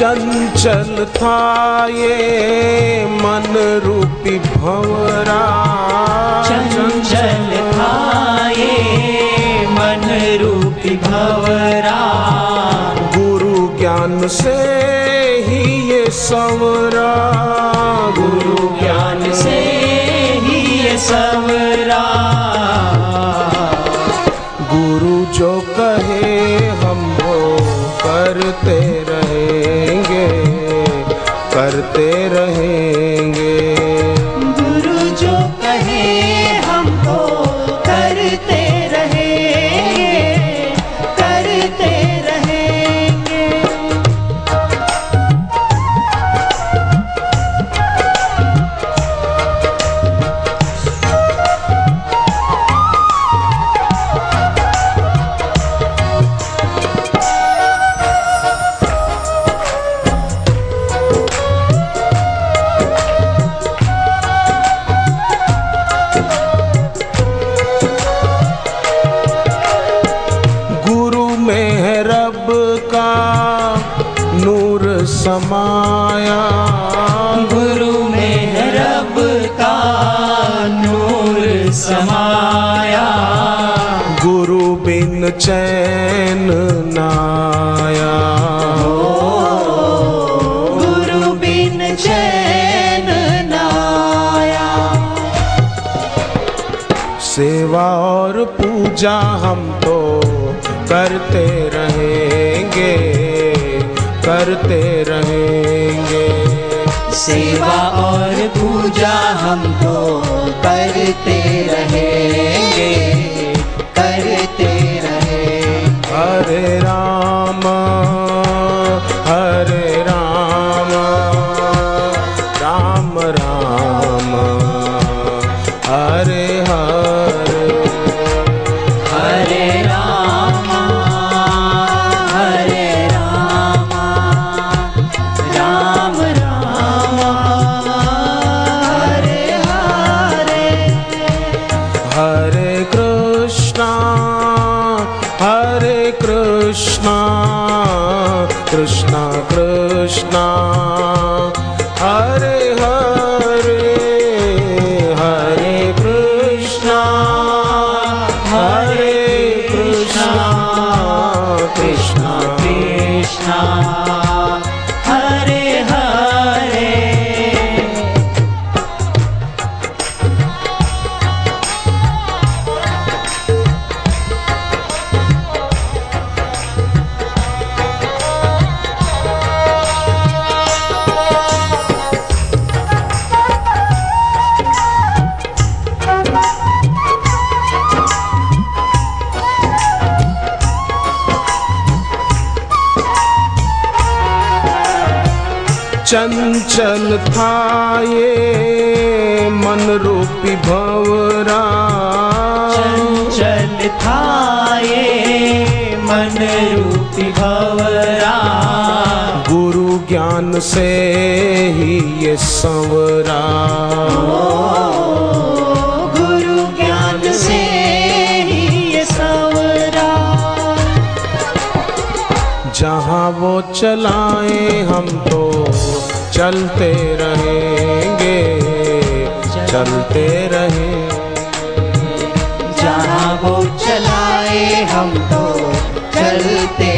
चंचल था ये मन रूपी भवरा। चंचल थाये मन रूपी भवरा। गुरु ज्ञान से ही ये संवरा। गुरु ज्ञान से ही ये सवरा। गुरु जो कहे हम वो करते रहेंगे करते रहेंगे समाया गुरु में है रब का नूर समाया। गुरु बिन चैन नाया। गुरु बिन चैन नाया। सेवा और पूजा हम तो करते रहेंगे करते रहेंगे। सेवा और पूजा हम तो करते रहेंगे करते रहे। हरे राम। कृष्ण कृष्ण। हरे हरे हरे कृष्ण। हरे कृष्ण कृष्ण कृष्ण। चंचल था ये मन रूपी भवरा। चंचल था ये मन रूपी भवरा। गुरु ज्ञान से ही ये संवरा। गुरु ज्ञान से ही ये सवरा। जहाँ वो चलाए हम तो चलते रहेंगे चलते रहे। जहाँ वो चलाए हम तो चलते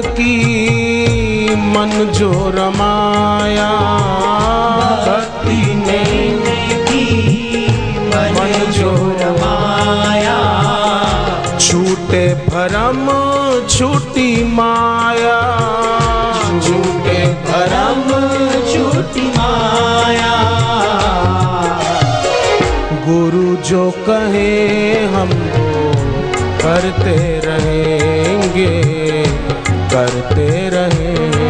इनकी मन जो रमाया। भक्ति में की मन जो रमाया। छूटे भरम छूटी माया। छूटे भरम छूटी माया। गुरु जो कहे हम करते रहेंगे। करते रहेंगे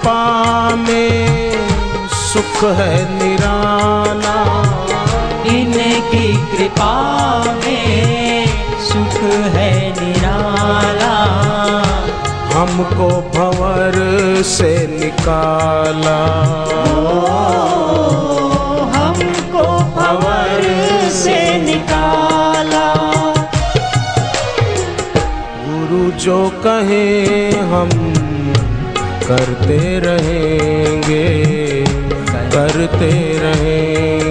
कृपा में सुख है निराला। इनकी कृपा में सुख है निराला। हमको भंवर से निकाला। हमको भंवर से निकाला। गुरु जो कहे हम करते रहेंगे करते रहेंगे।